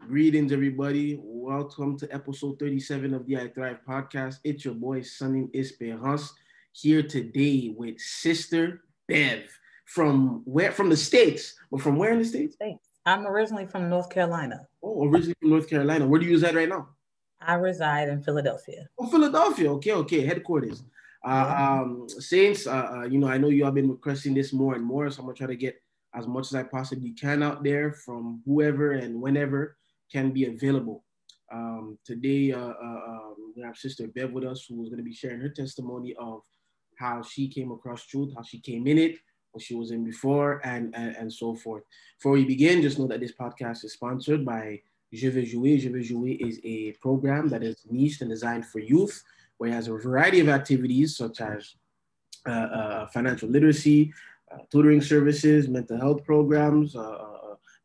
Greetings, everybody. Welcome to episode 37 of the I Thrive podcast. It's your boy, Sunny Esperance, here today with Sister Bev from where? From the States. But from where in the States? States. I'm originally from North Carolina. Oh, originally from North Carolina. Where do you reside right now? I reside in Philadelphia. Oh, Philadelphia. Okay, okay. Headquarters. Uh, um, Saints, uh, uh, you know, I know you have been requesting this more and more, so I'm gonna try to get as much as I possibly can out there from whoever and whenever can be available. Um, today, uh, uh, um, we have Sister Bev with us, who is going to be sharing her testimony of how she came across truth, how she came in it, what she was in before, and, and, and so forth. Before we begin, just know that this podcast is sponsored by Je vais jouer. Je vais jouer is a program that is niched and designed for youth, where it has a variety of activities such as uh, uh, financial literacy, uh, tutoring services, mental health programs, uh,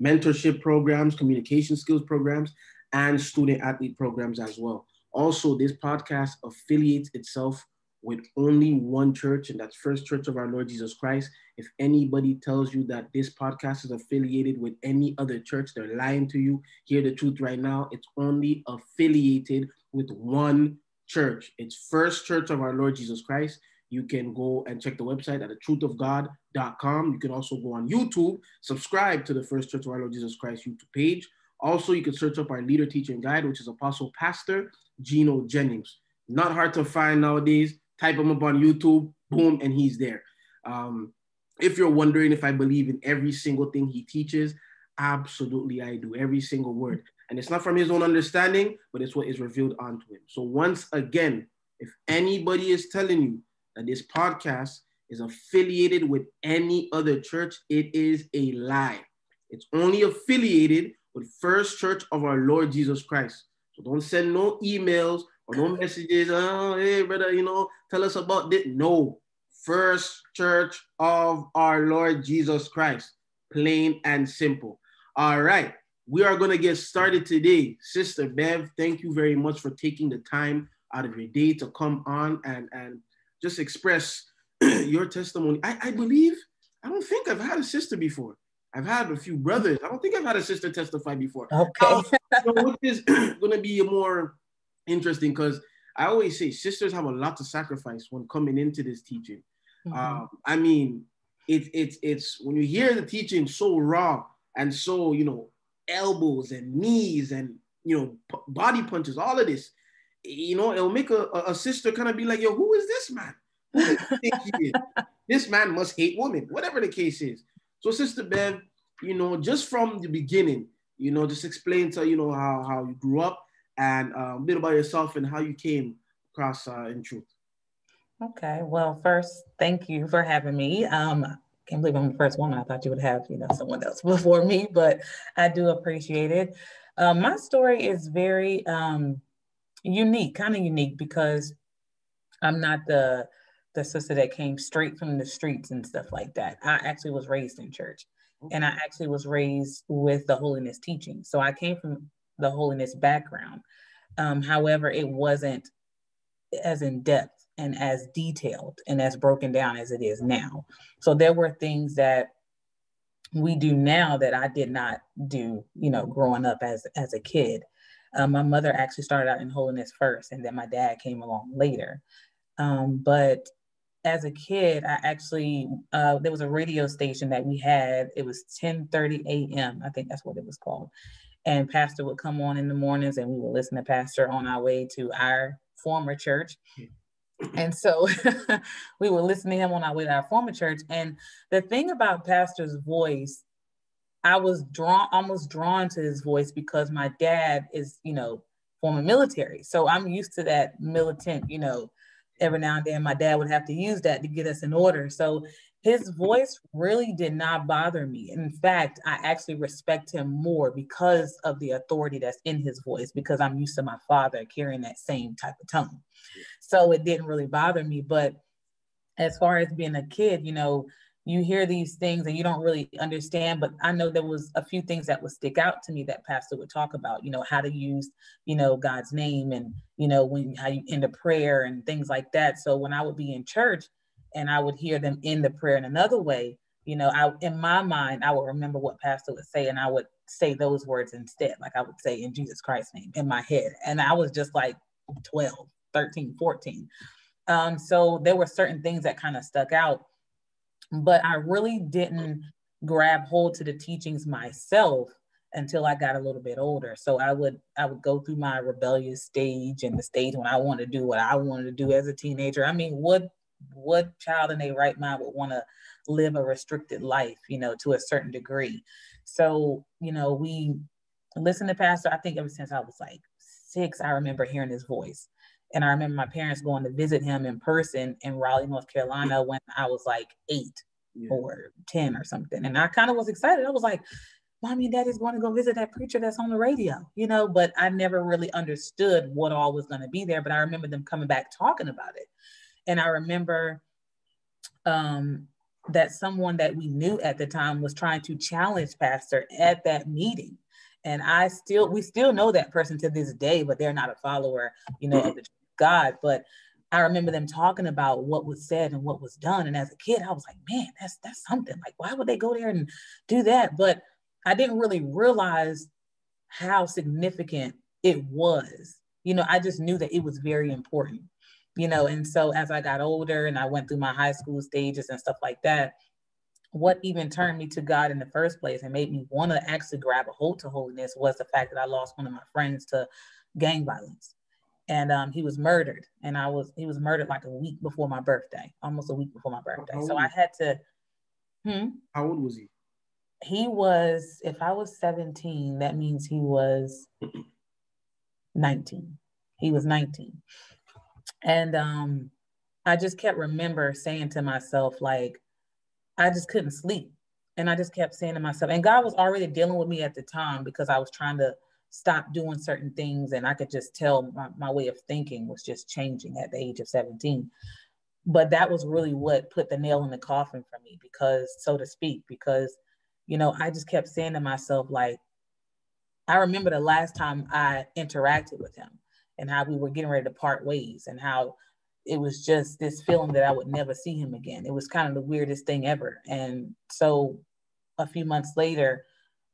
mentorship programs, communication skills programs, and student athlete programs as well. Also, this podcast affiliates itself with only one church, and that's First Church of Our Lord Jesus Christ. If anybody tells you that this podcast is affiliated with any other church, they're lying to you. Hear the truth right now. It's only affiliated with one church. It's First Church of Our Lord Jesus Christ. You can go and check the website at thetruthofgod.com. You can also go on YouTube, subscribe to the First Church of Our Lord Jesus Christ YouTube page. Also, you can search up our leader teaching guide, which is Apostle Pastor Gino Jennings. Not hard to find nowadays. Type him up on YouTube, boom, and he's there. Um, if you're wondering if I believe in every single thing he teaches, absolutely I do, every single word. And it's not from his own understanding, but it's what is revealed unto him. So, once again, if anybody is telling you that this podcast is affiliated with any other church, it is a lie. It's only affiliated with First Church of our Lord Jesus Christ. So don't send no emails or no messages. Oh, hey, brother, you know, tell us about this. No, First Church of our Lord Jesus Christ. Plain and simple. All right, we are going to get started today. Sister Bev, thank you very much for taking the time out of your day to come on and, and just express your testimony. I, I believe, I don't think I've had a sister before. I've had a few brothers. I don't think I've had a sister testify before. Okay. So which is going to be more interesting because I always say sisters have a lot to sacrifice when coming into this teaching. Mm-hmm. Um, I mean, it's it's it's when you hear the teaching so raw and so you know elbows and knees and you know p- body punches, all of this, you know, it'll make a, a sister kind of be like, yo, who is this man? Is? this man must hate women, whatever the case is. So, Sister Bev, you know, just from the beginning, you know, just explain to you know how how you grew up and uh, a bit about yourself and how you came across uh, in truth. Okay. Well, first, thank you for having me. Um, can't believe I'm the first woman. I thought you would have, you know, someone else before me, but I do appreciate it. Um, my story is very um, unique, kind of unique because I'm not the the sister that came straight from the streets and stuff like that. I actually was raised in church and I actually was raised with the holiness teaching. So I came from the holiness background. Um, however, it wasn't as in depth and as detailed and as broken down as it is now. So there were things that we do now that I did not do, you know, growing up as as a kid. Um, my mother actually started out in holiness first, and then my dad came along later. Um, but as a kid, I actually uh, there was a radio station that we had. It was 10:30 a.m. I think that's what it was called. And Pastor would come on in the mornings, and we would listen to Pastor on our way to our former church. And so we would listen to him on our way to our former church. And the thing about Pastor's voice, I was drawn, almost drawn to his voice because my dad is, you know, former military. So I'm used to that militant, you know, every now and then my dad would have to use that to get us in order. So his voice really did not bother me. In fact, I actually respect him more because of the authority that's in his voice, because I'm used to my father carrying that same type of tone. So it didn't really bother me. But as far as being a kid, you know, you hear these things and you don't really understand but i know there was a few things that would stick out to me that pastor would talk about you know how to use you know god's name and you know when how you end a prayer and things like that so when i would be in church and i would hear them in the prayer in another way you know i in my mind i would remember what pastor would say and i would say those words instead. Like I would say in Jesus Christ's name in my head. And I was just like 12, 13, 14. Um, so there were certain things that kind of stuck out, but I really didn't grab hold to the teachings myself until I got a little bit older. So I would I would go through my rebellious stage and the stage when I wanted to do what I wanted to do as a teenager. I mean, what what child in their right mind would want to live a restricted life, you know, to a certain degree? So, you know, we listen to Pastor, I think ever since I was like six, I remember hearing his voice. And I remember my parents going to visit him in person in Raleigh, North Carolina when I was like eight yeah. or 10 or something. And I kind of was excited. I was like, mommy and daddy's going to go visit that preacher that's on the radio, you know, but I never really understood what all was going to be there. But I remember them coming back talking about it. And I remember um, that someone that we knew at the time was trying to challenge Pastor at that meeting. And I still, we still know that person to this day, but they're not a follower, you know, of God. But I remember them talking about what was said and what was done. And as a kid, I was like, man, that's that's something. Like, why would they go there and do that? But I didn't really realize how significant it was. You know, I just knew that it was very important, you know. And so as I got older and I went through my high school stages and stuff like that, what even turned me to God in the first place and made me want to actually grab a hold to holiness was the fact that I lost one of my friends to gang violence. And um, he was murdered, and I was he was murdered like a week before my birthday, almost a week before my birthday. So I had to. Hmm? How old was he? he was, if I was 17, that means he was 19. He was 19. And um, I just kept remember saying to myself, like, I just couldn't sleep. And I just kept saying to myself, and God was already dealing with me at the time because I was trying to stop doing certain things. And I could just tell my, my way of thinking was just changing at the age of 17. But that was really what put the nail in the coffin for me, because, so to speak, because you know, I just kept saying to myself, like, I remember the last time I interacted with him and how we were getting ready to part ways and how it was just this feeling that I would never see him again. It was kind of the weirdest thing ever. And so a few months later,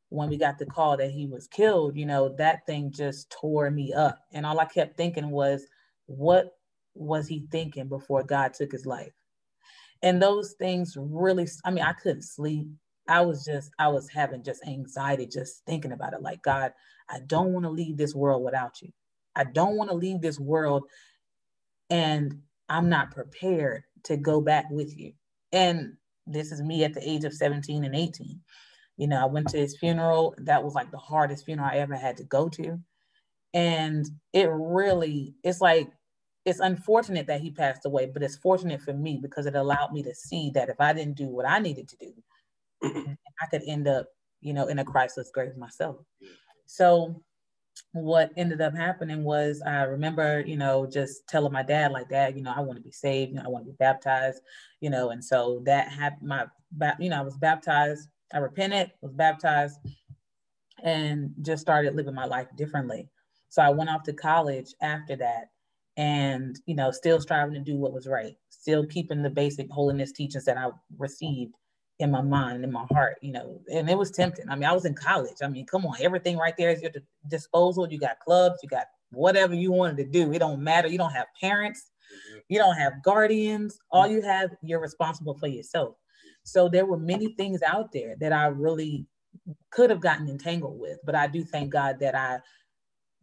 when we got the call that he was killed, you know, that thing just tore me up. And all I kept thinking was, what was he thinking before God took his life? And those things really, I mean, I couldn't sleep. I was just, I was having just anxiety just thinking about it. Like, God, I don't want to leave this world without you. I don't want to leave this world and I'm not prepared to go back with you. And this is me at the age of 17 and 18. You know, I went to his funeral. That was like the hardest funeral I ever had to go to. And it really, it's like, it's unfortunate that he passed away, but it's fortunate for me because it allowed me to see that if I didn't do what I needed to do, I could end up, you know, in a Christless grave myself. So what ended up happening was I remember, you know, just telling my dad like dad, you know, I want to be saved, you know, I want to be baptized, you know, and so that happened my you know, I was baptized, I repented, was baptized, and just started living my life differently. So I went off to college after that and you know, still striving to do what was right, still keeping the basic holiness teachings that I received in my mind, in my heart, you know, and it was tempting. I mean, I was in college. I mean, come on, everything right there is your disposal. You got clubs, you got whatever you wanted to do. It don't matter. You don't have parents, mm-hmm. you don't have guardians. All you have, you're responsible for yourself. So there were many things out there that I really could have gotten entangled with, but I do thank God that I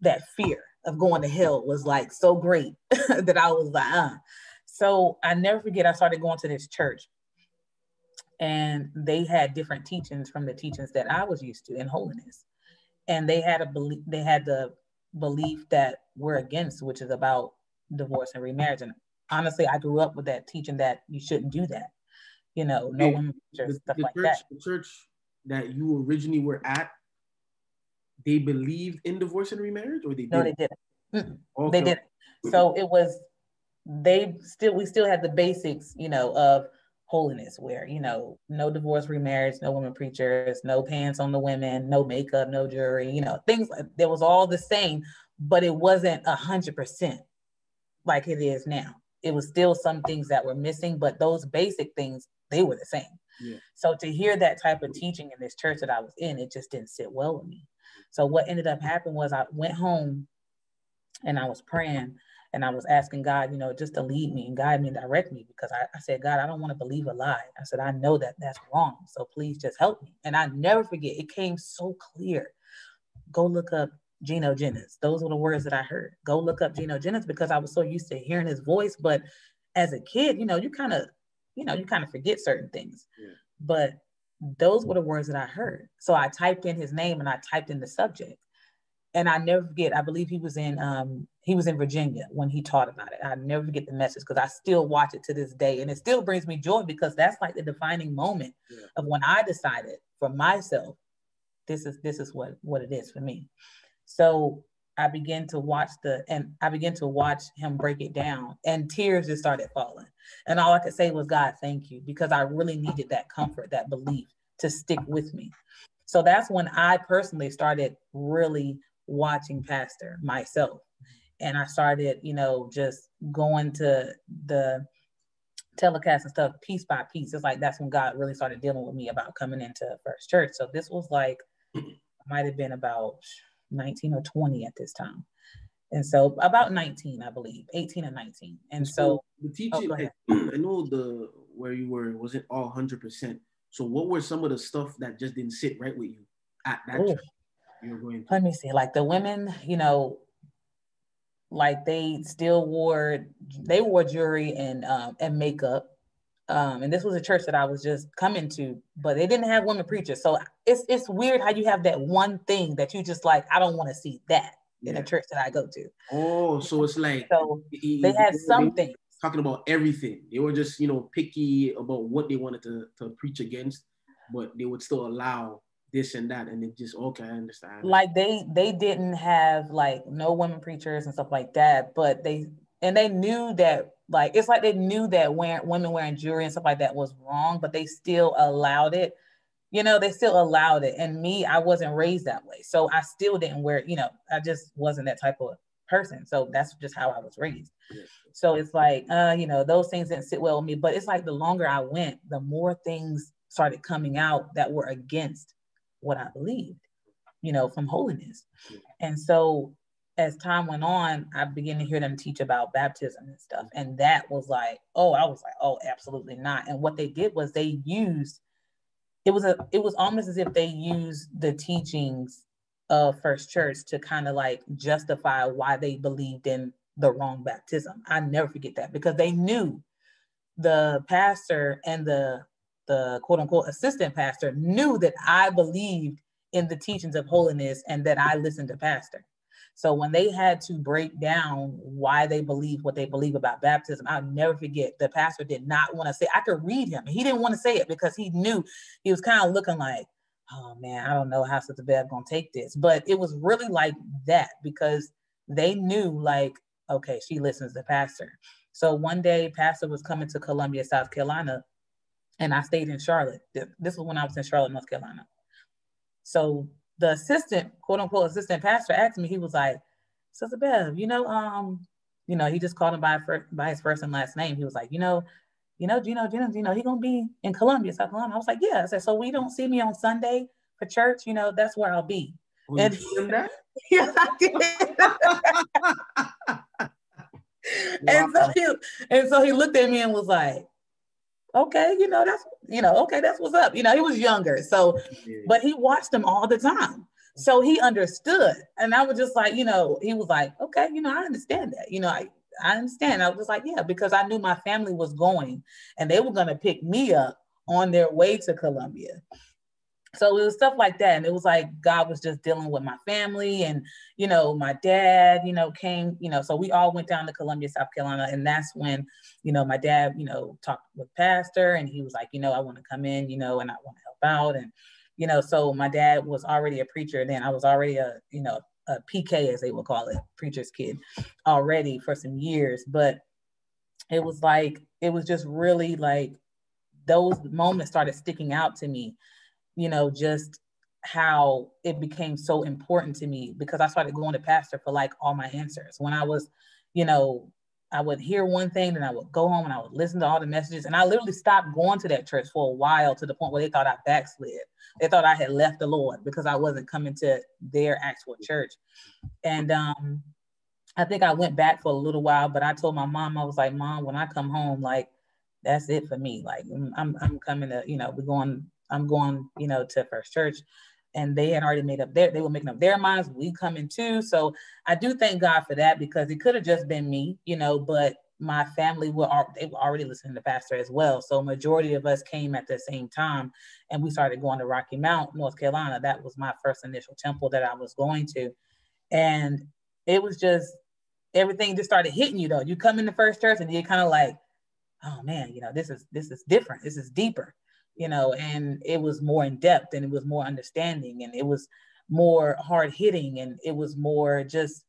that fear of going to hell was like so great that I was like, uh. So I never forget. I started going to this church and they had different teachings from the teachings that I was used to in holiness. And they had a belief, they had the belief that we're against, which is about divorce and remarriage. And honestly, I grew up with that teaching that you shouldn't do that. You know, no one the, stuff the like church, that. The church that you originally were at, they believed in divorce and remarriage, or they didn't? No, they didn't. Okay. They didn't. So it was they still we still had the basics, you know, of holiness where you know no divorce remarriage no women preachers no pants on the women no makeup no jewelry you know things that was all the same but it wasn't a hundred percent like it is now it was still some things that were missing but those basic things they were the same Yeah. So to hear that type of teaching in this church that I was in, it just didn't sit well with me. So what ended up happening was I went home and I was praying and I was asking God, you know, just to lead me and guide me and direct me because I, I said, God, I don't want to believe a lie. I said, I know that that's wrong. So please just help me. And I never forget, it came so clear. Go look up Gino Jennings. Those were the words that I heard. Go look up Gino Jennings because I was so used to hearing his voice. But as a kid, you know, you kind of, you know, you kind of forget certain things. Yeah. But those were the words that I heard. So I typed in his name and I typed in the subject and I never forget. I believe he was in um, he was in Virginia when he taught about it. I never forget the message because I still watch it to this day, and it still brings me joy because that's like the defining moment yeah. of when I decided for myself, this is this is what what it is for me. So I began to watch the and I began to watch him break it down, and tears just started falling. And all I could say was, God, thank you, because I really needed that comfort, that belief to stick with me. So that's when I personally started really watching pastor myself and i started you know just going to the telecast and stuff piece by piece it's like that's when god really started dealing with me about coming into first church so this was like might have been about 19 or 20 at this time and so about 19 i believe 18 and 19 and so, so the teaching oh, i know the where you were wasn't all 100% so what were some of the stuff that just didn't sit right with you at that church? you're going to? Let me see. Like the women, you know, like they still wore they wore jewelry and um, and makeup. Um, and this was a church that I was just coming to, but they didn't have women preachers. So it's it's weird how you have that one thing that you just like. I don't want to see that in yeah. a church that I go to. Oh, so it's like so they had something talking about everything. They were just you know picky about what they wanted to to preach against, but they would still allow this and that and it just okay i understand. Like they they didn't have like no women preachers and stuff like that but they and they knew that like it's like they knew that wearing women wearing jewelry and stuff like that was wrong but they still allowed it. You know they still allowed it. And me i wasn't raised that way. So i still didn't wear you know i just wasn't that type of person. So that's just how i was raised. Yeah. so it's like uh you know those things didn't sit well with me. But it's like the longer i went the more things started coming out that were against what I believed, you know, from holiness. And so as time went on, I began to hear them teach about baptism and stuff. And that was like, oh, I was like, oh, absolutely not. And what they did was they used it was a it was almost as if they used the teachings of First Church to kind of like justify why they believed in the wrong baptism. I never forget that because they knew the pastor and the the quote unquote assistant pastor knew that I believed in the teachings of holiness and that I listened to pastor. So when they had to break down why they believe what they believe about baptism, I'll never forget the pastor did not want to say, I could read him. He didn't want to say it because he knew he was kind of looking like, oh man, I don't know how Sister Bev gonna take this. But it was really like that because they knew like, okay, she listens to pastor. So one day pastor was coming to Columbia, South Carolina and I stayed in Charlotte. This was when I was in Charlotte, North Carolina. So the assistant, quote unquote, assistant pastor asked me, he was like, Sister Bev, you know, um, you know, he just called him by, first, by his first and last name. He was like, you know, you know, Gino Jennings, you know, he gonna be in Columbia, South Carolina. I was like, yeah. I said, so we don't see me on Sunday for church, you know, that's where I'll be. Well, and yeah, I did. and so he and so he looked at me and was like, okay, you know, that's, you know, okay, that's what's up. You know, he was younger. So, but he watched them all the time. So he understood. And I was just like, you know, he was like, okay, you know, I understand that. You know, I, I understand. I was like, yeah, because I knew my family was going and they were going to pick me up on their way to Columbia so it was stuff like that and it was like god was just dealing with my family and you know my dad you know came you know so we all went down to columbia south carolina and that's when you know my dad you know talked with pastor and he was like you know i want to come in you know and i want to help out and you know so my dad was already a preacher then. I was already a you know a pk as they would call it preacher's kid already for some years but it was like it was just really like those moments started sticking out to me you know, just how it became so important to me because I started going to pastor for like all my answers. When I was, you know, I would hear one thing, and I would go home and I would listen to all the messages. And I literally stopped going to that church for a while to the point where they thought I backslid. They thought I had left the Lord because I wasn't coming to their actual church. And um, I think I went back for a little while, but I told my mom, I was like, Mom, when I come home, like, that's it for me. Like, I'm, I'm coming to, you know, we're going, I'm going, you know, to First Church. And they had already made up their they were making up their minds we coming too. So i do thank god for that because it could have just been me you know but my family were they were already listening to pastor as well. So majority of us came at the same time and we started going to rocky mount north carolina. That was my first initial temple that i was going to. And it was just everything just started hitting you though. You come in the first church and you're kind of like oh man you know this is this is different. This is deeper you know, and it was more in depth and it was more understanding and it was more hard hitting and it was more just,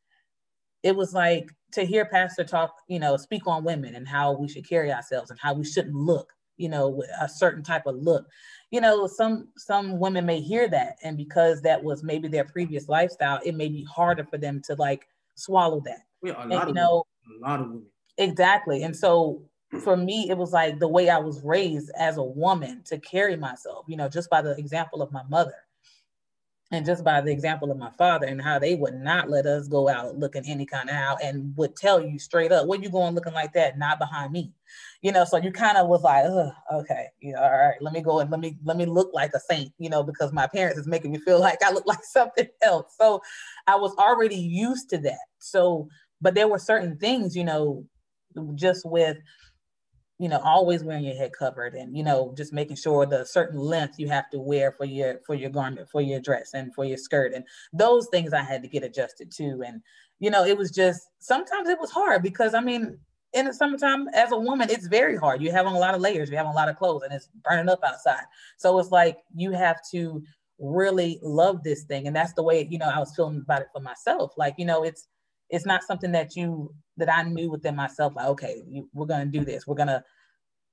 it was like to hear Pastor talk, you know, speak on women and how we should carry ourselves and how we shouldn't look, you know, with a certain type of look. You know, some some women may hear that, and because that was maybe their previous lifestyle, it may be harder for them to like swallow that. Yeah, a and, lot you know, women, a lot of women. Exactly. And so for me, it was like the way I was raised as a woman to carry myself, you know, just by the example of my mother and just by the example of my father and how they would not let us go out looking any kind of out and would tell you straight up, what you going looking like that? Not behind me. You know, so you kind of was like, okay, you know, all right, let me go and let me let me look like a saint, you know, because my parents is making me feel like I look like something else. So I was already used to that. So, but there were certain things, you know, just with you know always wearing your head covered and you know just making sure the certain length you have to wear for your for your garment for your dress and for your skirt and those things i had to get adjusted to. And you know it was just sometimes it was hard because i mean in the summertime as a woman it's very hard. You have on a lot of layers you have a lot of clothes and it's burning up outside. So it's like you have to really love this thing. And that's the way you know i was feeling about it for myself. Like you know it's it's not something that you that I knew within myself, like, okay, we're gonna do this. We're gonna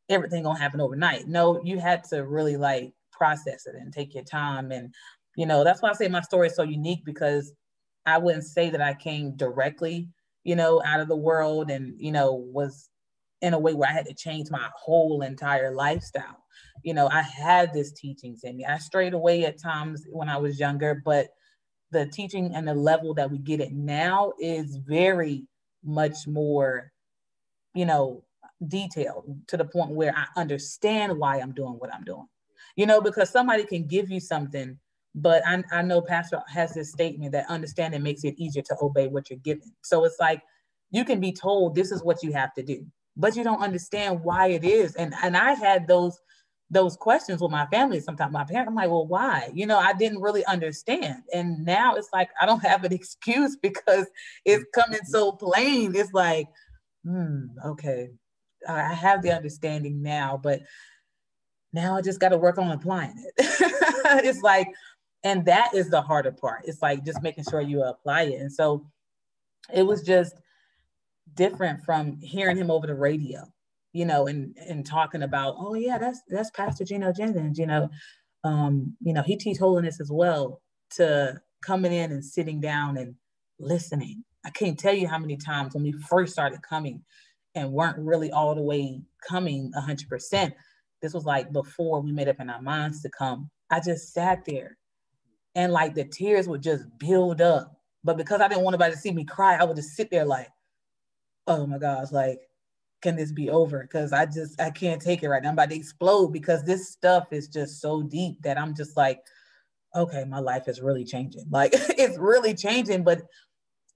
everything gonna happen overnight. No, you had to really like process it and take your time. And you know, that's why I say my story is so unique because I wouldn't say that I came directly, you know, out of the world and you know was in a way where I had to change my whole entire lifestyle. You know, I had this teachings in me. I strayed away at times when I was younger, but the teaching and the level that we get it now is very much more, you know, detailed to the point where I understand why I'm doing what I'm doing. You know, because somebody can give you something, but I, I know Pastor has this statement that understanding makes it easier to obey what you're given. So it's like you can be told this is what you have to do, but you don't understand why it is. And and I had those those questions with my family sometimes. My parents i'm like well why? You know i didn't really understand. And now it's like i don't have an excuse because it's coming so plain. It's like hmm okay. I have the understanding now but now i just got to work on applying it. It's like and that is the harder part. It's like just making sure you apply it. And so it was just different from hearing him over the radio you know, and and talking about, oh yeah, that's that's Pastor Gino Jennings, you know, um, you know, he teach holiness as well. To coming in and sitting down and listening. I can't tell you how many times when we first started coming and weren't really all the way coming 100%. This was like before we made up in our minds to come. I just sat there and like the tears would just build up. But because I didn't want anybody to see me cry, I would just sit there like, oh my gosh, like can this be over? Because I just I can't take it right now. I'm about to explode because this stuff is just so deep that I'm just like, okay, my life is really changing. Like it's really changing. But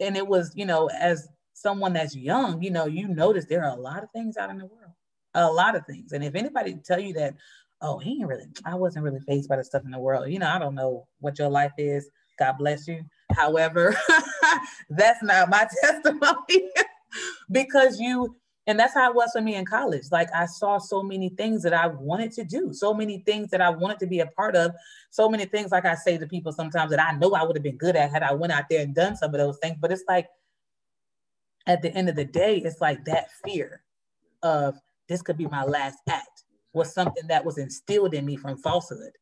and it was, you know, as someone that's young, you know, you notice there are a lot of things out in the world, a lot of things. And if anybody tell you that, oh, he ain't really, I wasn't really faced by the stuff in the world. You know, I don't know what your life is. God bless you. However, that's not my testimony because you and that's how it was for me in college. Like I saw so many things that I wanted to do, so many things that I wanted to be a part of, so many things, like I say to people sometimes that I know I would have been good at had I went out there and done some of those things. But it's like at the end of the day, it's like that fear of this could be my last act was something that was instilled in me from falsehood.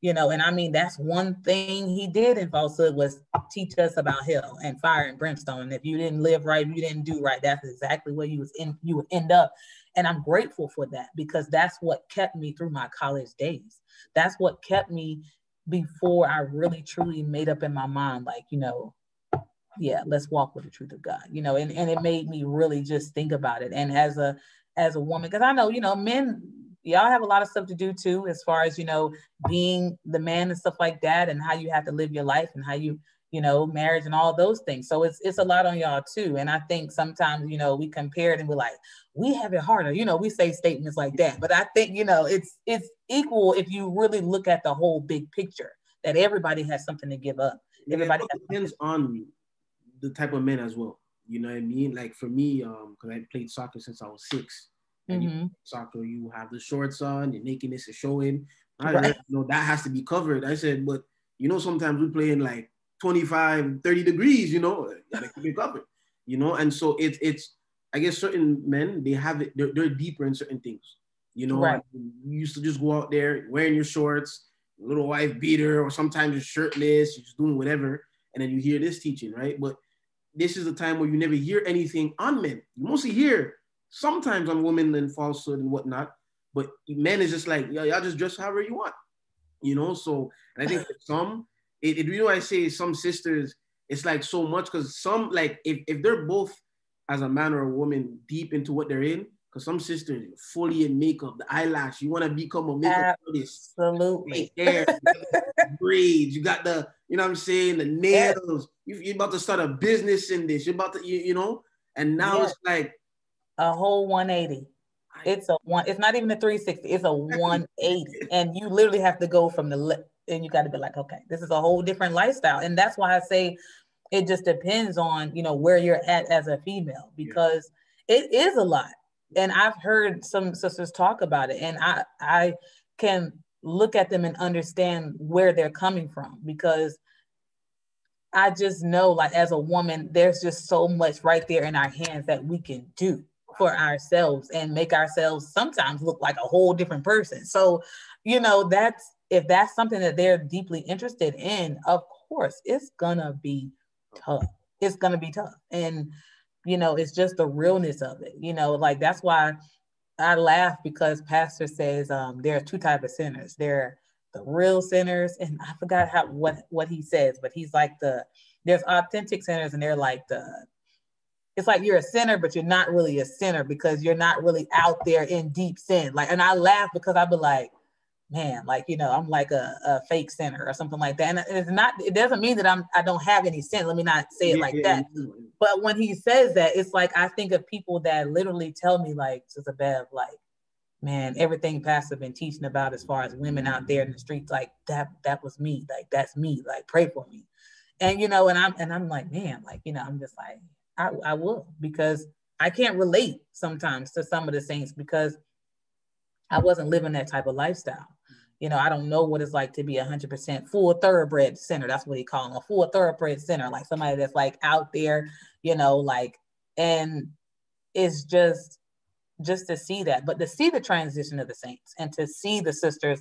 You know and i mean that's one thing he did in falsehood was teach us about hell and fire and brimstone. And if you didn't live right you didn't do right that's exactly where you was in you would end up. And i'm grateful for that because that's what kept me through my college days. That's what kept me before i really truly made up in my mind like you know yeah let's walk with the truth of god you know and, and it made me really just think about it. And as a as a woman because i know you know men y'all have a lot of stuff to do too, as far as you know, being the man and stuff like that, and how you have to live your life and how you, you know, marriage and all those things. So it's it's a lot on y'all too. And I think sometimes you know we compare it and we're like, we have it harder. You know, we say statements like that, but I think you know it's it's equal if you really look at the whole big picture that everybody has something to give up. Everybody depends on the type of men as well. You know what I mean? Like for me, um, because I played soccer since I was six and mm-hmm. you soccer, you have the shorts on, your nakedness is showing. I right. you know that has to be covered. I said, but you know, sometimes we play in like 25, 30 degrees, you know, gotta keep it covered, you know, and so it's it's I guess certain men they have it, they're, they're deeper in certain things. You know, right. you used to just go out there wearing your shorts, little wife beater, or sometimes you're shirtless, you're just doing whatever, and then you hear this teaching, right? But this is the time where you never hear anything on men. You mostly hear sometimes on women and falsehood and whatnot. But men is just like, yeah, y'all just dress however you want, you know. So, and I think for some, it, it you know, I say some sisters, it's like so much because some like if, if they're both as a man or a woman deep into what they're in, because some sisters fully in makeup, the eyelash, you want to become a makeup artist. Absolutely. Hair, braids, you got the, you know what I'm saying, the nails. You, you're about to start a business in this. You're about to, you, you know, and now it's like a whole 180. It's a one, it's not even a 360, it's a 180. and you literally have to go from the lip and you got to be like, okay, this is a whole different lifestyle. And that's why I say it just depends on, you know, where you're at as a female because yeah. it is a lot. And I've heard some sisters talk about it and I I can look at them and understand where they're coming from because I just know like as a woman, there's just so much right there in our hands that we can do for ourselves and make ourselves sometimes look like a whole different person. So, you know, that's if that's something that they're deeply interested in, of course, it's gonna be tough. It's gonna be tough. And, you know, it's just the realness of it. You know, like that's why I laugh because Pastor says um, there are two type of sinners. There are the real sinners, and I forgot how what what he says, but he's like the there's authentic sinners, and they're like the it's like you're a sinner, but you're not really a sinner because you're not really out there in deep sin. Like, and I laugh because I'd be like, man, like, you know, I'm like a, a fake sinner or something like that. And it's not, it doesn't mean that I'm, I don't have any sin. Let me not say it like yeah, that. Yeah. But when he says that, it's like, I think of people that literally tell me like, Sister Bev, like, man, everything Pastor been teaching about as far as women out there in the streets, like that, that was me. Like, that's me. Like, pray for me. And, you know, and I'm, and I'm like, man, like, you know, I'm just like, I, I will because I can't relate sometimes to some of the saints because I wasn't living that type of lifestyle. You know, I don't know what it's like to be a hundred percent full thoroughbred center. That's what he called them, a full thoroughbred center, like somebody that's like out there, you know, like, and it's just, just to see that, but to see the transition of the saints and to see the sisters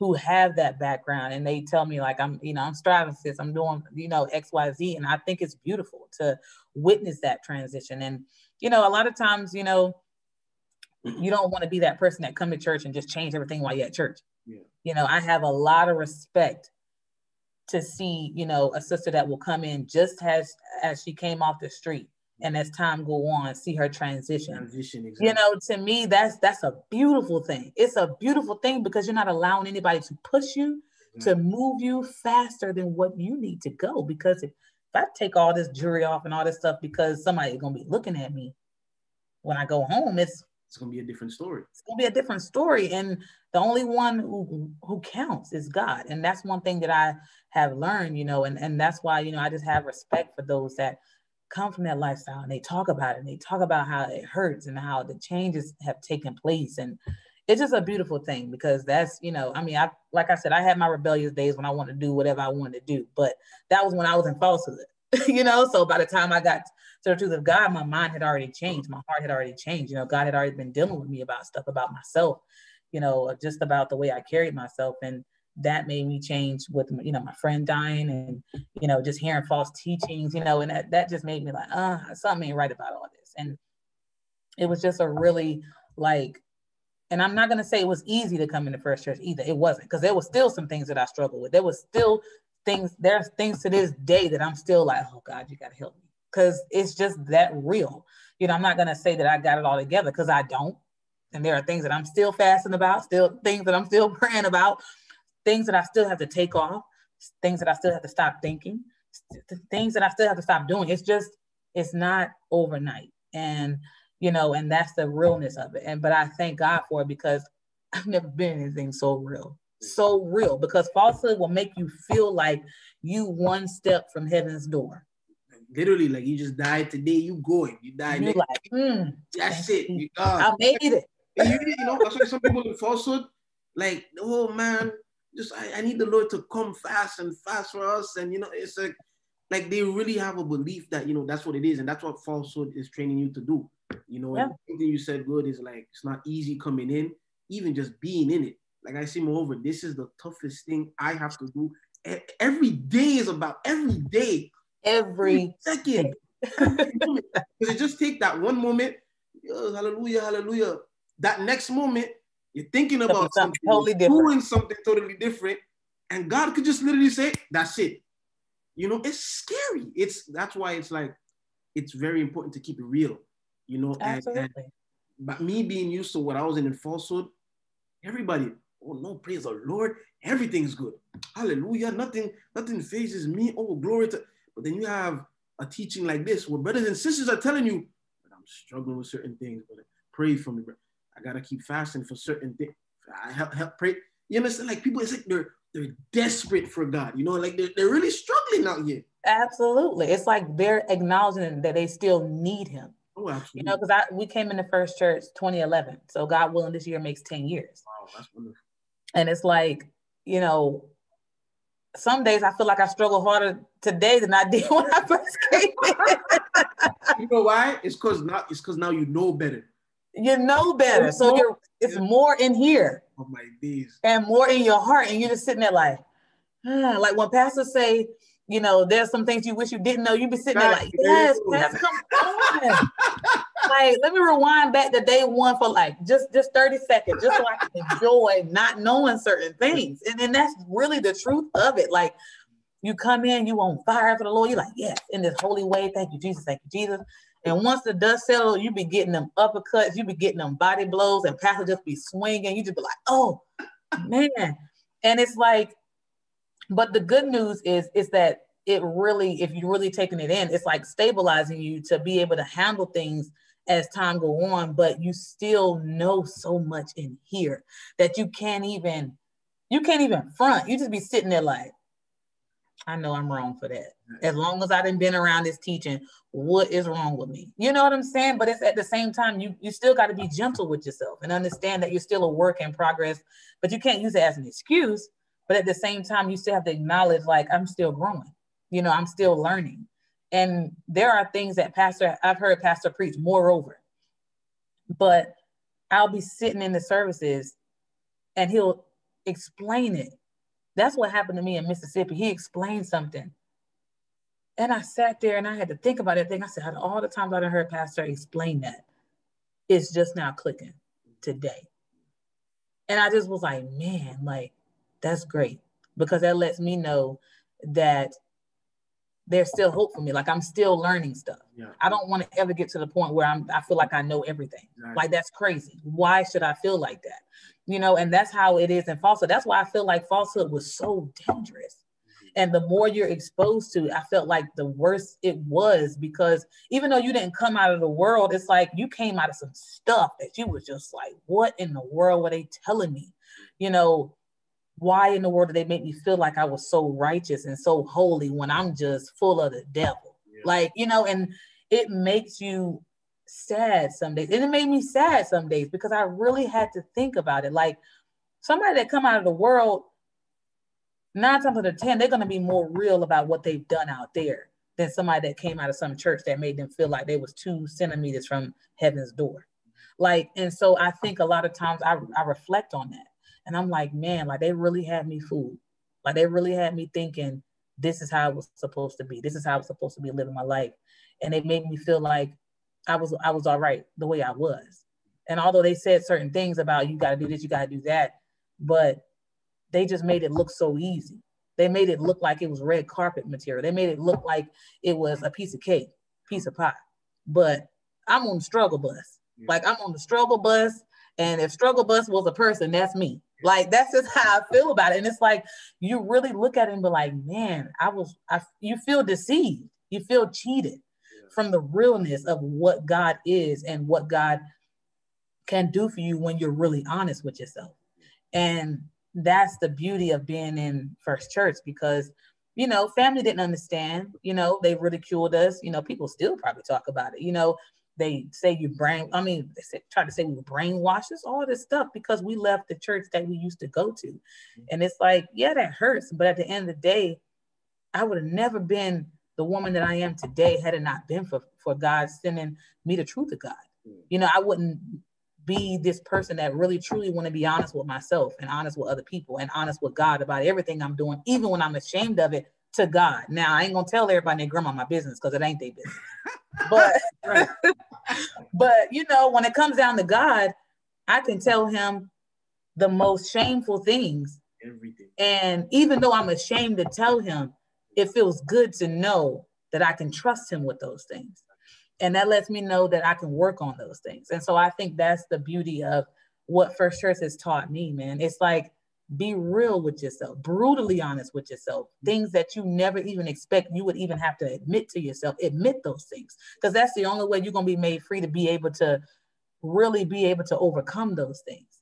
who have that background and they tell me like I'm, you know, I'm striving sis, I'm doing, you know, X, Y, Z. And I think it's beautiful to witness that transition. And, you know, a lot of times, you know, you don't want to be that person that come to church and just change everything while you're at church. Yeah. You know, I have a lot of respect to see, you know, a sister that will come in just as as she came off the street and as time go on see her transition, transition exactly. you know to me that's that's a beautiful thing. It's a beautiful thing because you're not allowing anybody to push you to mm-hmm. move you faster than what you need to go. Because if, if i take all this jewelry off and all this stuff because somebody's going to be looking at me when i go home it's it's going to be a different story. it's to be a different story. And the only one who who counts is god. And that's one thing that i have learned you know and and that's why you know i just have respect for those that come from that lifestyle and they talk about it and they talk about how it hurts and how the changes have taken place. And it's just a beautiful thing because that's you know i mean i like i said i had my rebellious days when i wanted to do whatever i wanted to do but that was when i was in falsehood you know? So by the time i got to the truth of god my mind had already changed. My heart had already changed. You know god had already been dealing with me about stuff about myself you know just about the way i carried myself. And that made me change with you know my friend dying and you know just hearing false teachings you know and that, that just made me like uh something ain't right about all this. And it was just a really like and i'm not going to say it was easy to come into first church either. It wasn't because there was still some things that i struggled with. There was still things there's things to this day that i'm still like oh god you got to help me. Because it's just that real. You know i'm not going to say that i got it all together because i don't. And there are things that i'm still fasting about still things that i'm still praying about things that I still have to take off, things that I still have to stop thinking, things that I still have to stop doing. It's just, it's not overnight. And, you know, and that's the realness of it. And, but I thank God for it because I've never been anything so real, so real, because falsehood will make you feel like you one step from heaven's door. Literally, like you just died today, you going, you died. You like, mm, that's it. You gone. I made it. you, you know, that's why some people in falsehood, like, oh man, just I, I need the Lord to come fast and fast for us. And you know, it's like like they really have a belief that you know that's what it is, and that's what falsehood is training you to do. You know, yeah. and anything you said good is like it's not easy coming in, even just being in it. Like I say, moreover, this is the toughest thing I have to do. Every day is about every day, every, second. Because it just take that one moment, hallelujah, hallelujah. That next moment, you're thinking about something, totally different. doing something totally different, and God could just literally say, "That's it." You know, it's scary. It's that's why it's like it's very important to keep it real. You know, Absolutely. And, and but me being used to what I was in in falsehood, everybody, oh no, praise the Lord, everything's good. Hallelujah. Nothing, nothing fazes me. Oh, glory to but then you have a teaching like this where brothers and sisters are telling you, I'm struggling with certain things, but pray for me, bro. I gotta keep fasting for certain things. I help help pray. You understand? Like people, it's like they're they're desperate for God. You know, like they're, they're really struggling out here. Absolutely. It's like they're acknowledging that they still need him. Oh, absolutely. You know, because I we came in the first church 2011. So God willing, this year makes 10 years. Wow, that's wonderful. And it's like, you know, some days I feel like I struggle harder today than I did when I first came you know why? It's because now it's because now you know better you know better. So you're it's more in here. Oh my days. And more in your heart. And you're just sitting there like, ah. like when pastors say, you know, there's some things you wish you didn't know. You'd be sitting there like, yes, pastor, come on. like, let me rewind back to day one for like just just 30 seconds, just so I can enjoy not knowing certain things. And then that's really the truth of it. Like you come in, you on fire for the Lord. You're like, yes, in this holy way. Thank you, Jesus. Thank you, Jesus. And once the dust settles, you be getting them uppercuts, you be getting them body blows, and pastor just be swinging. You just be like, oh man. And it's like, but the good news is, is that it really, if you're really taking it in, it's like stabilizing you to be able to handle things as time go on, but you still know so much in here that you can't even, you can't even front. You just be sitting there like, I know I'm wrong for that. As long as I didn't been around this teaching, what is wrong with me? You know what I'm saying? But it's at the same time, you you still got to be gentle with yourself and understand that you're still a work in progress, but you can't use it as an excuse. But at the same time, you still have to acknowledge, like, I'm still growing, you know, I'm still learning. And there are things that Pastor, I've heard Pastor preach, moreover. But I'll be sitting in the services and he'll explain it that's what happened to me in Mississippi. He explained something. And I sat there and I had to think about it. Thing I said, all the times I heard Pastor explain that, it's just now clicking today. And I just was like, man, like, that's great because that lets me know that there's still hope for me. Like I'm still learning stuff. Yeah. I don't want to ever get to the point where I'm I feel like I know everything. Like that's crazy. Why should I feel like that? you know, and that's how it is in falsehood. That's why I feel like falsehood was so dangerous. Mm-hmm. And the more you're exposed to, I felt like the worse it was because even though you didn't come out of the world, it's like you came out of some stuff that you was just like, what in the world were they telling me? You know, why in the world did they make me feel like I was so righteous and so holy when I'm just full of the devil? Yeah. Like, you know, and it makes you sad some days. And it made me sad some days because I really had to think about it. Like somebody that come out of the world, nine times out of 10, they're going to be more real about what they've done out there than somebody that came out of some church that made them feel like they was two centimeters from heaven's door. Like, and so I think a lot of times I, I reflect on that. And I'm like, man, like they really had me fooled. Like they really had me thinking this is how it was supposed to be. This is how I was supposed to be living my life. And it made me feel like I was I was all right the way I was. And although they said certain things about you gotta do this, you gotta do that, but they just made it look so easy. They made it look like it was red carpet material. They made it look like it was a piece of cake, piece of pie. But I'm on the struggle bus. Like I'm on the struggle bus. And if struggle bus was a person, that's me. Like that's just how I feel about it. And it's like you really look at it and be like, man, I was I you feel deceived. You feel cheated from the realness of what God is and what God can do for you when you're really honest with yourself. And that's the beauty of being in First Church because you know, family didn't understand, you know, they ridiculed us, you know, people still probably talk about it, you know, they say you brain, I mean, they say, try to say we were brainwashed, all this stuff because we left the church that we used to go to. Mm-hmm. And it's like, yeah, that hurts. But at the end of the day, I would have never been the woman that I am today had it not been for, for God sending me the truth of God. Mm. You know, I wouldn't be this person that really truly want to be honest with myself and honest with other people and honest with God about everything I'm doing, even when I'm ashamed of it to God. Now I ain't gonna tell everybody their grandma my business because it ain't their business. but but you know, when it comes down to God, I can tell him the most shameful things. Everything. And even though I'm ashamed to tell him, it feels good to know that I can trust him with those things. And that lets me know that I can work on those things. And so I think that's the beauty of what First Church has taught me, man. It's like be real with yourself, brutally honest with yourself. Mm-hmm. Things that you never even expect you would even have to admit to yourself. Admit those things because that's the only way you're going to be made free to be able to really be able to overcome those things.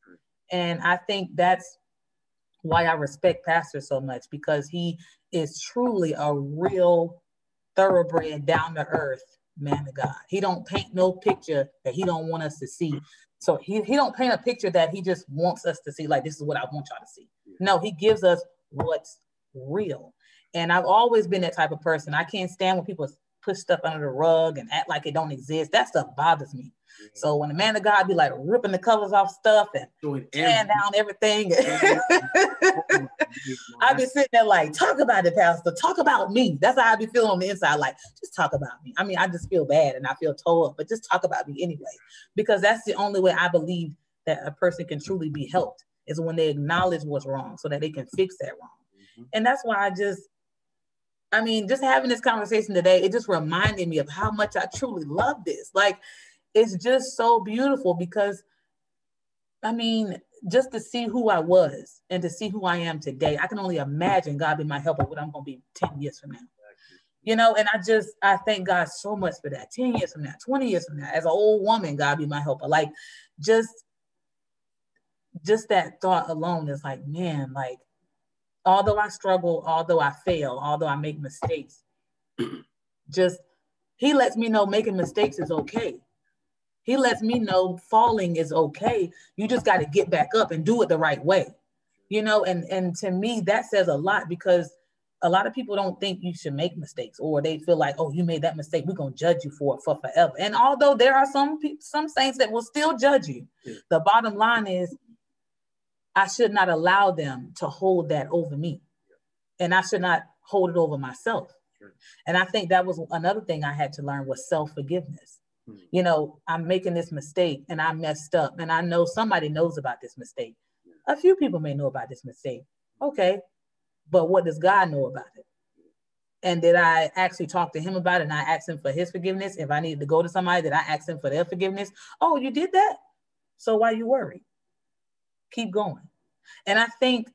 And I think that's why I respect Pastor so much because he is truly a real thoroughbred, down to earth man of God. He don't paint no picture that he don't want us to see. So he, he don't paint a picture that he just wants us to see, like this is what I want y'all to see. No, he gives us what's real. And I've always been that type of person. I can't stand when people push stuff under the rug and act like it don't exist. That stuff bothers me. So when the man of God be like ripping the covers off stuff and tearing down everything, I be sitting there like, talk about it, Pastor. Talk about me. That's how I be feeling on the inside. Like, just talk about me. I mean, I just feel bad and I feel tore up, but just talk about me anyway, because that's the only way I believe that a person can truly be helped is when they acknowledge what's wrong so that they can fix that wrong. Mm-hmm. And that's why I just I mean, just having this conversation today, it just reminded me of how much I truly love this. Like, it's just so beautiful because I mean, just to see who I was and to see who I am today, I can only imagine God be my helper what I'm gonna be 10 years from now. You know, and I just I thank God so much for that. 10 years from now, 20 years from now, as an old woman, God be my helper. Like just just that thought alone is like, man, like although I struggle, although I fail, although I make mistakes, just he lets me know making mistakes is okay. He lets me know falling is okay. You just got to get back up and do it the right way. You know, and and to me that says a lot because a lot of people don't think you should make mistakes or they feel like, oh, you made that mistake, we're gonna judge you for it for forever. And although there are some people, some saints that will still judge you, yeah. the bottom line is I should not allow them to hold that over me. And I should not hold it over myself. And I think that was another thing I had to learn was self-forgiveness. Hmm. You know, I'm making this mistake and I messed up, and I know somebody knows about this mistake. A few people may know about this mistake. Okay, but what does God know about it? And did I actually talk to him about it and I asked him for his forgiveness? If I needed to go to somebody, did I ask him for their forgiveness? Oh, you did that? So why you worry? Keep going. And I think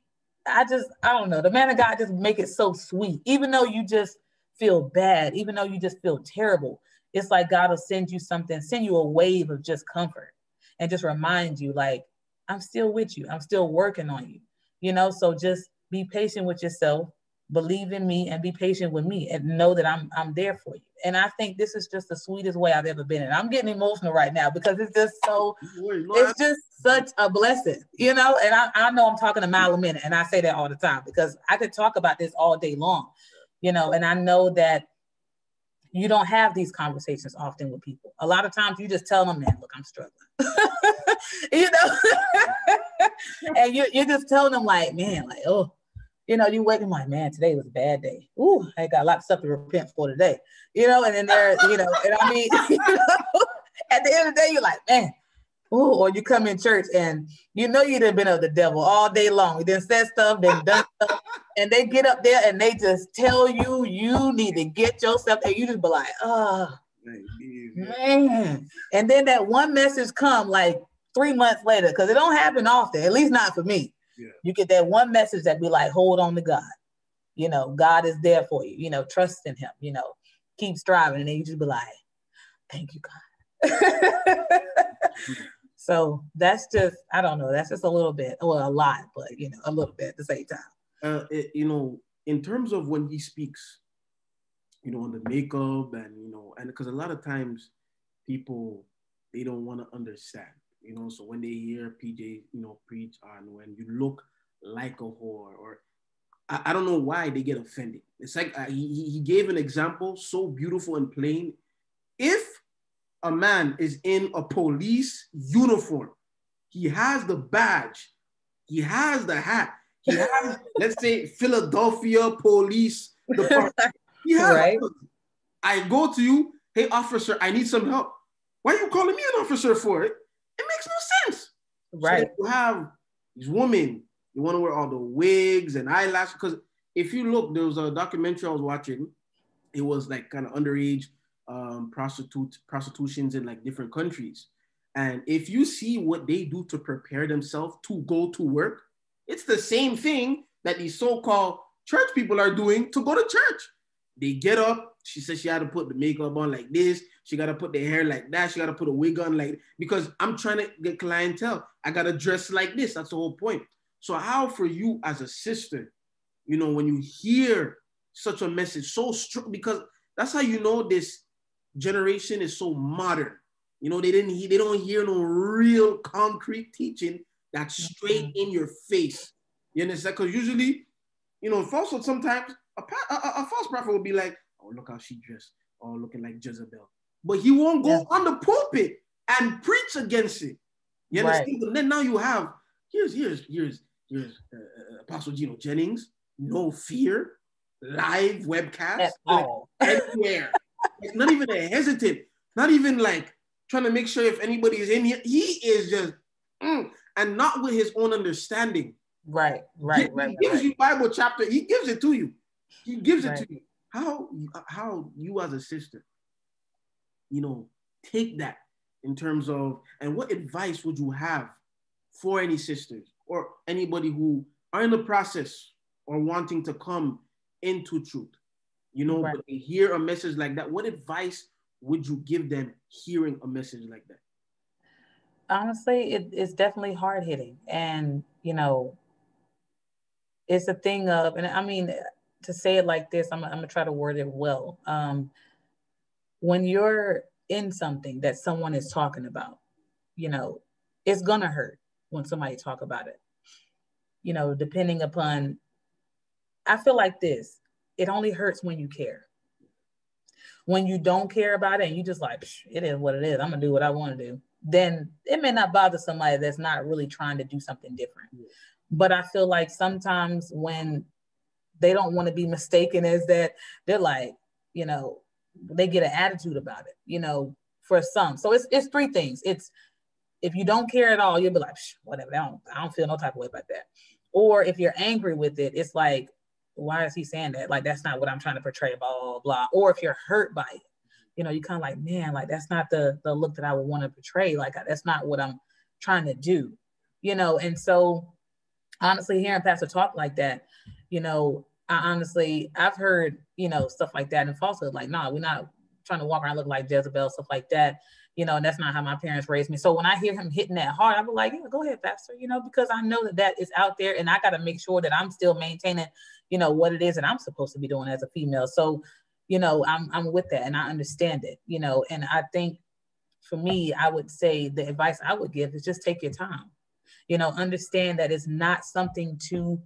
I just, I don't know, the man of God just make it so sweet. Even though you just feel bad, even though you just feel terrible, it's like God will send you something, send you a wave of just comfort and just remind you, like, I'm still with you. I'm still working on you. You know, so just be patient with yourself, believe in me and be patient with me and know that I'm I'm there for you. And I think this is just the sweetest way I've ever been. And I'm getting emotional right now because it's just so it's just such a blessing, you know. And I, I know I'm talking a mile a minute, and I say that all the time because I could talk about this all day long, you know, and I know that you don't have these conversations often with people. A lot of times you just tell them, man, look, I'm struggling. you know? and you, you're just telling them like, man, like, oh, you know, you wake up like, man, today was a bad day. Ooh, I got a lot of stuff to repent for today. You know, and then there, you know, and I mean, you know, at the end of the day, you're like, man, ooh, or you come in church and you know you'd have been of the devil all day long. You done said stuff, then done stuff, and they get up there and they just tell you you need to get yourself, and you just be like, oh, man. And then that one message come like three months later, because it don't happen often, at least not for me yeah. You get that one message that be like, hold on to God. You know, God is there for you. You know, trust in Him. You know, keep striving, and then you just be like, thank you, God. so that's just, I don't know, that's just a little bit, well, a lot, but you know, a little bit at the same time. Uh, it, you know, in terms of when he speaks, you know, on the makeup and you know, and because a lot of times people they don't want to understand you know. So when they hear PJ, you know, preach on when you look like a whore, or I, I don't know why they get offended. It's like uh, he, he gave an example so beautiful and plain. If a man is in a police uniform, he has the badge, he has the hat, he has, let's say, Philadelphia Police Department. He has right. I go to you, hey officer, I need some help. Why are you calling me an officer for it? It makes no sense. Right. So you have these women, you want to wear all the wigs and eyelashes. Because if you look, there was a documentary I was watching. It was like kind of underage um, prostitute prostitutions in like different countries. And if you see what they do to prepare themselves to go to work, it's the same thing that these so-called church people are doing to go to church. They get up. She said she had to put the makeup on like this. She got to put the hair like that. She got to put a wig on like because I'm trying to get clientele. I got to dress like this. That's the whole point. So how for you as a sister, you know, when you hear such a message so strong, because that's how you know this generation is so modern. You know, they didn't they don't hear no real concrete teaching that's straight in your face. You understand? Because usually, you know, falsehood sometimes a, a, a, false prophet will be like, oh, look how she dressed, oh, looking like Jezebel but he won't go yeah. on the pulpit and preach against it. You understand? Right. then now you have here's here's here's here's uh, uh Apostle Gino Jennings, no fear, live webcast like, anywhere. it's not even a hesitant, not even like trying to make sure if anybody is in here. He is just mm, and not with his own understanding. Right, right, he, right. He gives right. you Bible chapter. He gives it to you. He gives it to you. How how you as a sister you know, take that in terms of, and what advice would you have for any sisters or anybody who are in the process or wanting to come into truth? You know, right. but they hear a message like that. What advice would you give them hearing a message like that? Honestly, it, it's definitely hard hitting. And, you know, it's a thing of, and I mean, to say it like this, I'm, I'm gonna try to word it well. Um, when you're in something that someone is talking about, you know, it's gonna hurt when somebody talk about it. You know, depending upon, I feel like this, it only hurts when you care. When you don't care about it and you just like, it is what it is, I'm gonna do what I wanna do, then it may not bother somebody that's not really trying to do something different. Yeah. But I feel like sometimes when they don't want to be mistaken as that, they're like, you know, they get an attitude about it, you know, for some. So it's it's three things. It's if you don't care at all, you'll be like, whatever, I don't, I don't feel no type of way about that. Or if you're angry with it, it's like, why is he saying that? Like that's not what I'm trying to portray, blah, blah, blah. Or if you're hurt by it, you know, you kind of like, man, like that's not the the look that I would want to portray. Like that's not what I'm trying to do, you know. And so honestly, hearing Pastor talk like that, you know, I honestly, I've heard, you know, stuff like that in falsehood. Like, nah, we're not trying to walk around look like Jezebel, stuff like that. You know, and that's not how my parents raised me. So when I hear him hitting that hard, I'm like, yeah, go ahead, Pastor. You know, because I know that that is out there, and I got to make sure that I'm still maintaining, you know, what it is that I'm supposed to be doing as a female. So, you know, I'm I'm with that, and I understand it. You know, and I think for me, I would say the advice I would give is just take your time. You know, understand that it's not something to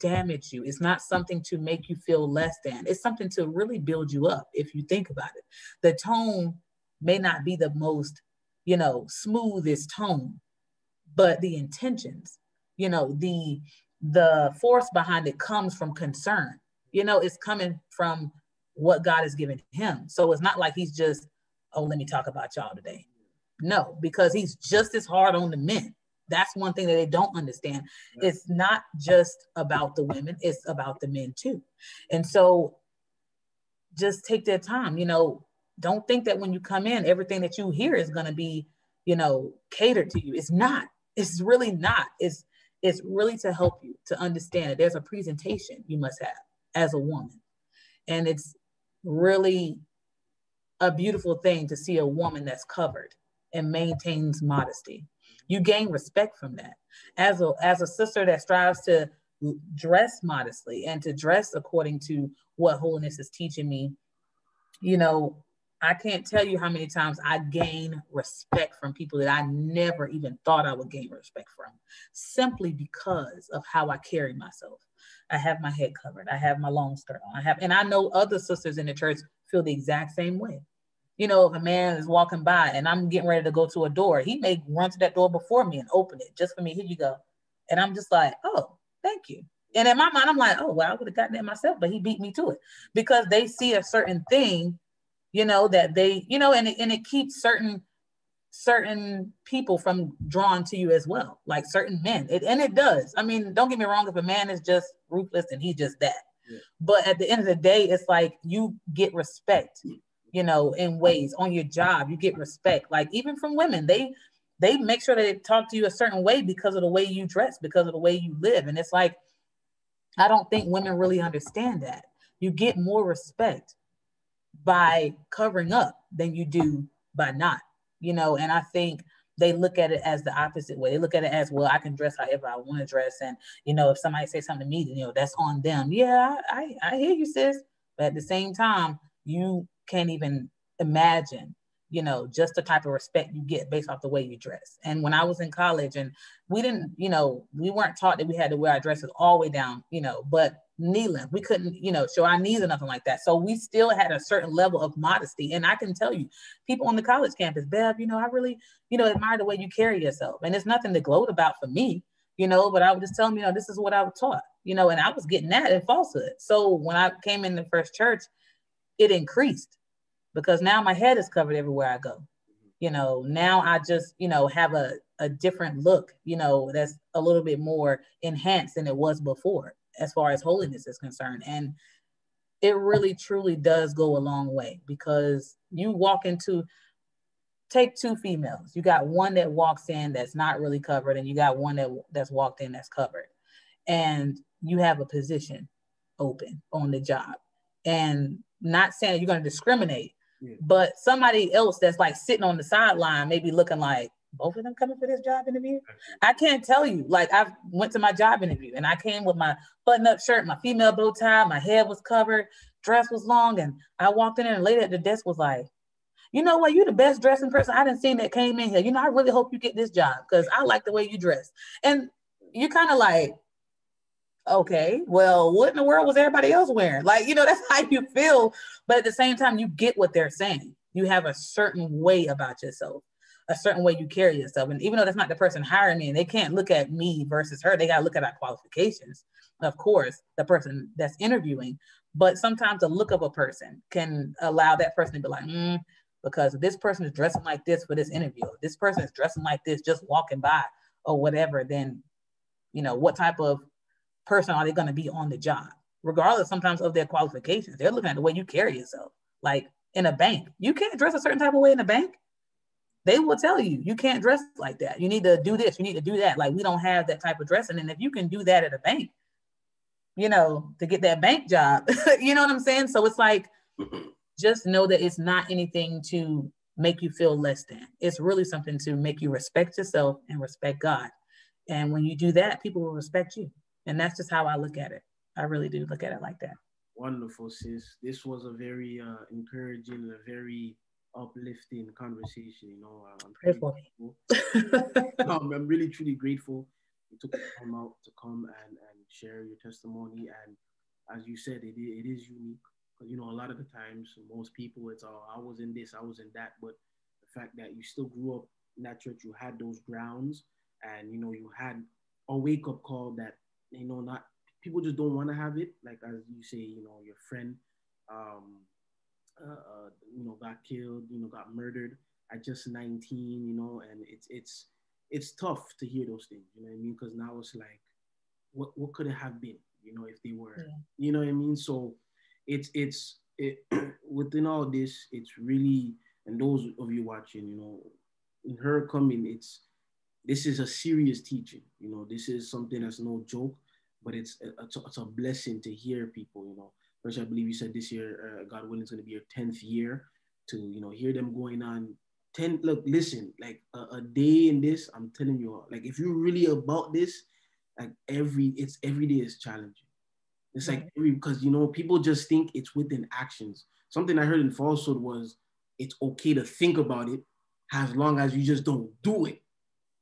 damage you. It's not something to make you feel less than. It's something to really build you up if you think about it. The tone may not be the most, you know, smoothest tone, but the intentions you know, the the force behind it comes from concern. You know, it's coming from what God has given him. So it's not like he's just, oh, let me talk about y'all today. No, because he's just as hard on the men. That's one thing that they don't understand. It's not just about the women, it's about the men too. And so just take their time, you know, don't think that when you come in, everything that you hear is going to be, you know, catered to you. It's not. It's really not. It's it's really to help you to understand that there's a presentation you must have as a woman. And it's really a beautiful thing to see a woman that's covered and maintains modesty. You gain respect from that. As a as a sister that strives to dress modestly and to dress according to what holiness is teaching me, you know, I can't tell you how many times I gain respect from people that I never even thought I would gain respect from, simply because of how I carry myself. I have my head covered. I have my long skirt on. I have, and I know other sisters in the church feel the exact same way. You know, if a man is walking by and I'm getting ready to go to a door, he may run to that door before me and open it just for me. Here you go. And I'm just like, oh, thank you. And in my mind, I'm like, oh, well, I would have gotten it myself, but he beat me to it because they see a certain thing you know that they you know and it, and it keeps certain certain people from drawn to you as well like certain men it, and it does i mean don't get me wrong if a man is just ruthless and he's just that yeah. but at the end of the day it's like you get respect you know in ways on your job you get respect like even from women they they make sure they talk to you a certain way because of the way you dress because of the way you live and it's like i don't think women really understand that you get more respect by covering up than you do by not, you know. And I think they look at it as the opposite way. They look at it as, well, I can dress however I want to dress. And, you know, if somebody says something to me, you know, that's on them. Yeah, I, I hear you, sis. But at the same time, you can't even imagine you know, just the type of respect you get based off the way you dress. And when I was in college and we didn't, you know, we weren't taught that we had to wear our dresses all the way down, you know, but knee length, we couldn't, you know, show our knees or nothing like that. So we still had a certain level of modesty. And I can tell you, people on the college campus, Bev, you know, I really, you know, admire the way you carry yourself. And it's nothing to gloat about for me, you know, but I would just tell them, you know, this is what I was taught, you know, and I was getting that in falsehood. So when I came in the first church, it increased because now my head is covered everywhere I go. You know, now I just, you know, have a, a different look, you know, that's a little bit more enhanced than it was before as far as holiness is concerned. And it really truly does go a long way because you walk into take two females. You got one that walks in that's not really covered, and you got one that that's walked in that's covered. And you have a position open on the job. And not saying you're going to discriminate, but somebody else that's like sitting on the sideline, maybe looking like both of them coming for this job interview. I can't tell you. Like I went to my job interview and I came with my button-up shirt, my female bow tie, my head was covered, dress was long, and I walked in and a lady at the desk was like, "You know what? You're the best dressing person I didn't see that came in here. You know, I really hope you get this job because I like the way you dress." And you're kind of like, okay, well, what in the world was everybody else wearing? Like, you know, that's how you feel. But at the same time, you get what they're saying. You have a certain way about yourself, a certain way you carry yourself. And even though that's not the person hiring me, and they can't look at me versus her, they got to look at our qualifications. Of course, the person that's interviewing. But sometimes the look of a person can allow that person to be like, mm, because this person is dressing like this for this interview, this person is dressing like this just walking by or whatever, then, you know, what type of person are they going to be on the job, regardless sometimes of their qualifications. They're looking at the way you carry yourself. Like in a bank, you can't dress a certain type of way in a bank. They will tell you you can't dress like that. You need to do this. You need to do that. Like we don't have that type of dressing. And if you can do that at a bank, you know, to get that bank job, you know what I'm saying? So it's like, just know that it's not anything to make you feel less than. It's really something to make you respect yourself and respect God. And when you do that, people will respect you. And that's just how I look at it. I really do look at it like that. Wonderful, sis. This was a very uh, encouraging and a very uplifting conversation. You know, I'm Pray for me. um, I'm really truly grateful you took the time out to come and, and share your testimony. And as you said, it, it is unique because you know a lot of the times most people it's all I was in this, I was in that, but the fact that you still grew up in that church, you had those grounds, and you know you had a wake up call that you know not people just don't want to have it. Like as you say, you know, your friend, um, uh, uh, you know, got killed, you know, got murdered at just 19, you know, and it's it's it's tough to hear those things, you know what I mean? Because now it's like, what what could it have been, you know, if they were, yeah. you know what I mean? So it's it's it within all this, it's really and those of you watching, you know, in her coming, it's this is a serious teaching. You know, this is something that's no joke, but it's a, it's a, it's a blessing to hear people. You know, first I believe you said this year, uh, God willing, is going to be your tenth year. To you know, hear them going on ten. Look, listen, like a, a day in this, I'm telling you, all, like if you're really about this, like every it's every day is challenging. It's like every because you know people just think it's within actions. Something I heard in falsehood was it's okay to think about it as long as you just don't do it.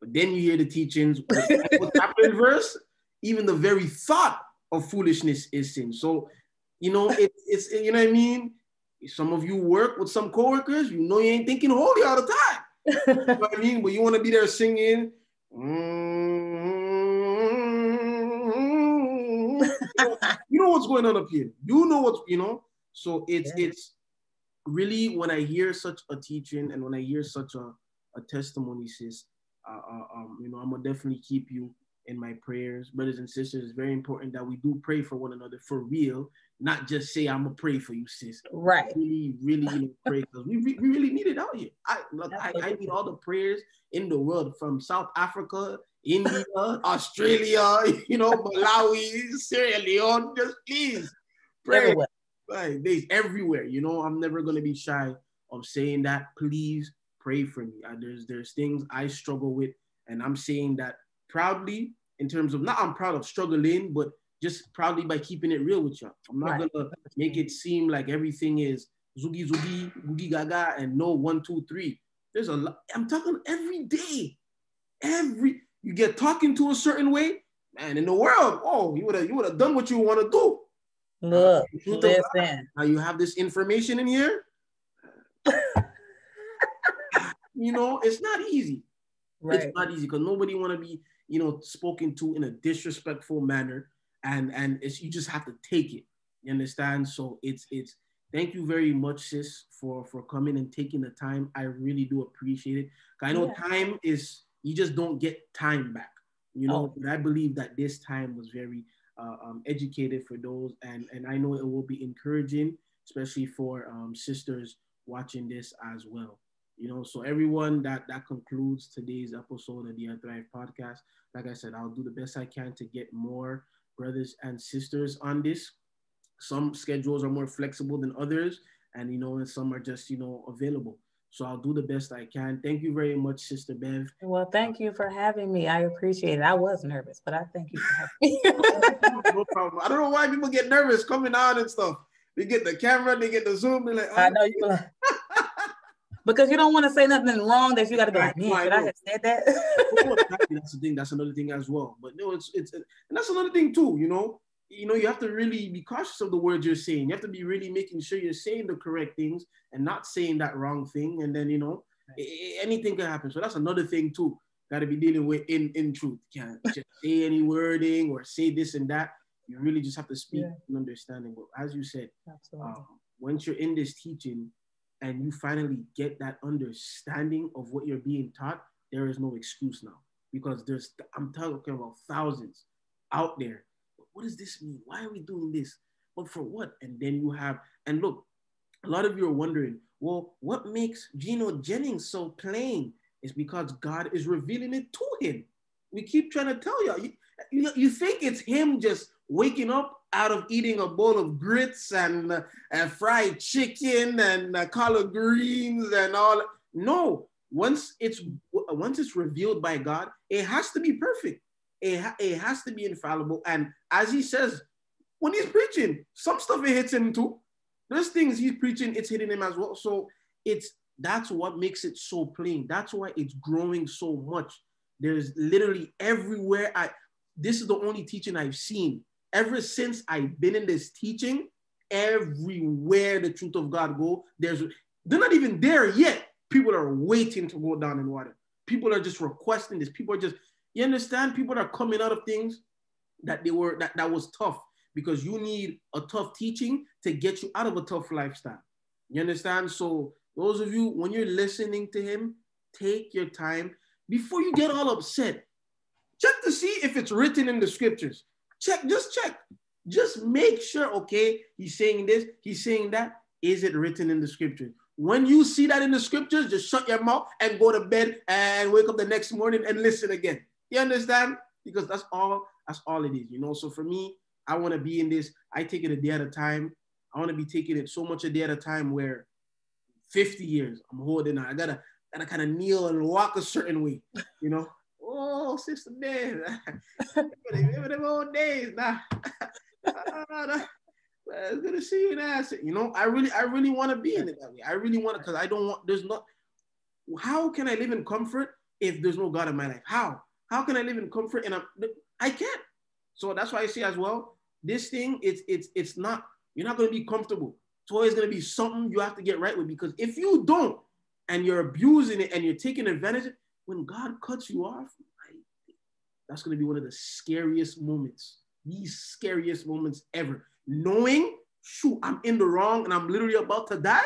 But then you hear the teachings, what's happening verse, even the very thought of foolishness is sin. So, you know, it, it's, you know what I mean? Some of you work with some coworkers, you know you ain't thinking holy all the time. you know what I mean? But you want to be there singing. Mm-hmm. you, know, what's going on up here. You know what's, you know. So it's yeah. it's really when I hear such a teaching and when I hear such a, a testimony, sis, um, you know, I'm gonna definitely keep you in my prayers, brothers and sisters. It's very important that we do pray for one another for real, not just say I'm gonna pray for you, sis. Right. Really, really know, pray because we, we really need it out here. I look, I, I need all the prayers in the world from South Africa, India, Australia, you know, Malawi, Sierra Leone. Just please pray. Everywhere. Right, there's everywhere. You know, I'm never gonna be shy of saying that. Please pray for me. Uh, there's there's things I struggle with, and I'm saying that proudly in terms of not I'm proud of struggling, but just proudly by keeping it real with you. I'm not right. gonna make it seem like everything is zoogie zoogie boogie gaga and no one two three. There's a lot. I'm talking every day, every you get talking to a certain way, man. In the world, oh, you would have you would have done what you want to do. Look, listen. Now you have this information in here. You know, it's not easy. Right. It's not easy because nobody want to be, you know, spoken to in a disrespectful manner, and and it's you just have to take it. You understand? So it's it's. Thank you very much, sis, for for coming and taking the time. I really do appreciate it. I know yeah. time is you just don't get time back. You know, oh. but I believe that this time was very uh, um, educated for those, and and I know it will be encouraging, especially for um, sisters watching this as well. You know, so everyone that that concludes today's episode of the Thrive podcast. Like I said, I'll do the best I can to get more brothers and sisters on this. Some schedules are more flexible than others, and you know, and some are just you know available. So I'll do the best I can. Thank you very much, Sister Bev. Well, thank you for having me. I appreciate it. I was nervous, but I thank you for having me. no problem. I don't know why people get nervous coming on and stuff. They get the camera, they get the zoom, they're like, oh. I know you oh, like, because you don't want to say nothing wrong that you got to be like, man, I, I have said that? that's the thing. That's another thing as well. But no, it's it's and that's another thing too. You know, you know, you have to really be cautious of the words you're saying. You have to be really making sure you're saying the correct things and not saying that wrong thing. And then you know, anything can happen. So that's another thing too. Got to be dealing with in in truth. Can't just say any wording or say this and that. You really just have to speak yeah. and understanding. But as you said, um, once you're in this teaching, and you finally get that understanding of what you're being taught, there is no excuse now because there's I'm talking about thousands out there. What does this mean? Why are we doing this? But for what? And then you have and look, a lot of you are wondering, well, what makes Gino Jennings so plain? Is because God is revealing it to him. We keep trying to tell you. You, you think it's him just waking up out of eating a bowl of grits and, uh, and fried chicken and uh, collard greens and all. No, once it's once it's revealed by God, it has to be perfect. It, ha- it has to be infallible. And as he says, when he's preaching, some stuff it hits him too. There's things he's preaching, it's hitting him as well. So it's that's what makes it so plain. That's why it's growing so much. There's literally everywhere. I this is the only teaching I've seen ever since I've been in this teaching, everywhere the truth of God go, there's they're not even there yet. People are waiting to go down in water. People are just requesting this. People are just You understand? People are coming out of things that they were that, that was tough because you need a tough teaching to get you out of a tough lifestyle. You understand? So those of you, when you're listening to him, take your time before you get all upset. Check to see if it's written in the scriptures. Check, just check. Just make sure, okay, he's saying this, he's saying that. Is it written in the scriptures? When you see that in the scriptures, just shut your mouth and go to bed and wake up the next morning and listen again. You understand? Because that's all, that's all it is, you know. So for me, I want to be in this. I take it a day at a time. I want to be taking it so much a day at a time where 50 years I'm holding on. I gotta gotta kind of kneel and walk a certain way, you know. Oh, sister man, remember them old days. Nah. Ah, it's good to see you now. You know, I really, I really want to be in it that way. I really want to, because I don't want. There's not. How can I live in comfort if there's no God in my life? How? How can I live in comfort and I'm, I can't. So that's why I say as well. This thing, it's it's it's not. You're not going to be comfortable. It's always going to be something you have to get right with because if you don't, and you're abusing it and you're taking advantage, of when God cuts you off, that's going to be one of the scariest moments, the scariest moments ever. Knowing, shoot, I'm in the wrong and I'm literally about to die.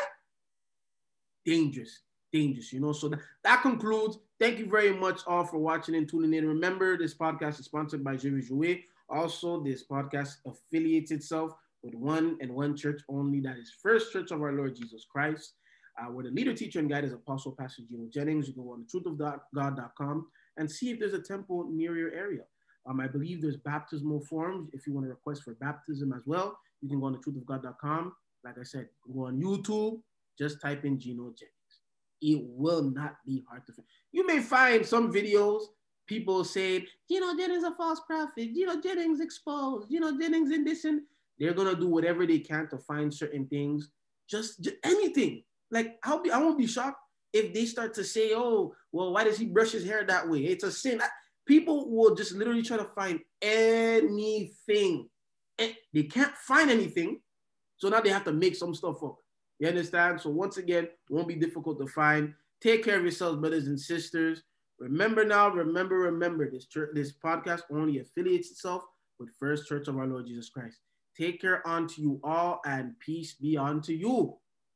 Dangerous, dangerous, you know. So that, that concludes. Thank you very much all for watching and tuning in. Remember, this podcast is sponsored by Jerry Jouet. Also, this podcast affiliates itself with one and one church only. That is First Church of our Lord Jesus Christ. Uh, we're the leader, teacher, and guide is Apostle Pastor Gino Jennings. You can go on the truthofgod.com and see if there's a temple near your area. Um, I believe there's baptismal forms. If you want to request for baptism as well, you can go on the truthofgod.com. Like I said, go on YouTube, just type in Gino Jennings. It will not be hard to find. You may find some videos, people say, Gino Jennings is a false prophet, Gino Jennings exposed, Gino Jennings in this and they're gonna do whatever they can to find certain things, just, just anything. Like I'll be, I won't be shocked if they start to say, "Oh, well, why does he brush his hair that way? It's a sin." People will just literally try to find anything, they can't find anything, so now they have to make some stuff up. You understand? So once again, won't be difficult to find. Take care of yourselves, brothers and sisters. Remember now, remember, remember, this church, this podcast only affiliates itself with First Church of our Lord Jesus Christ. Take care unto you all, and peace be unto you.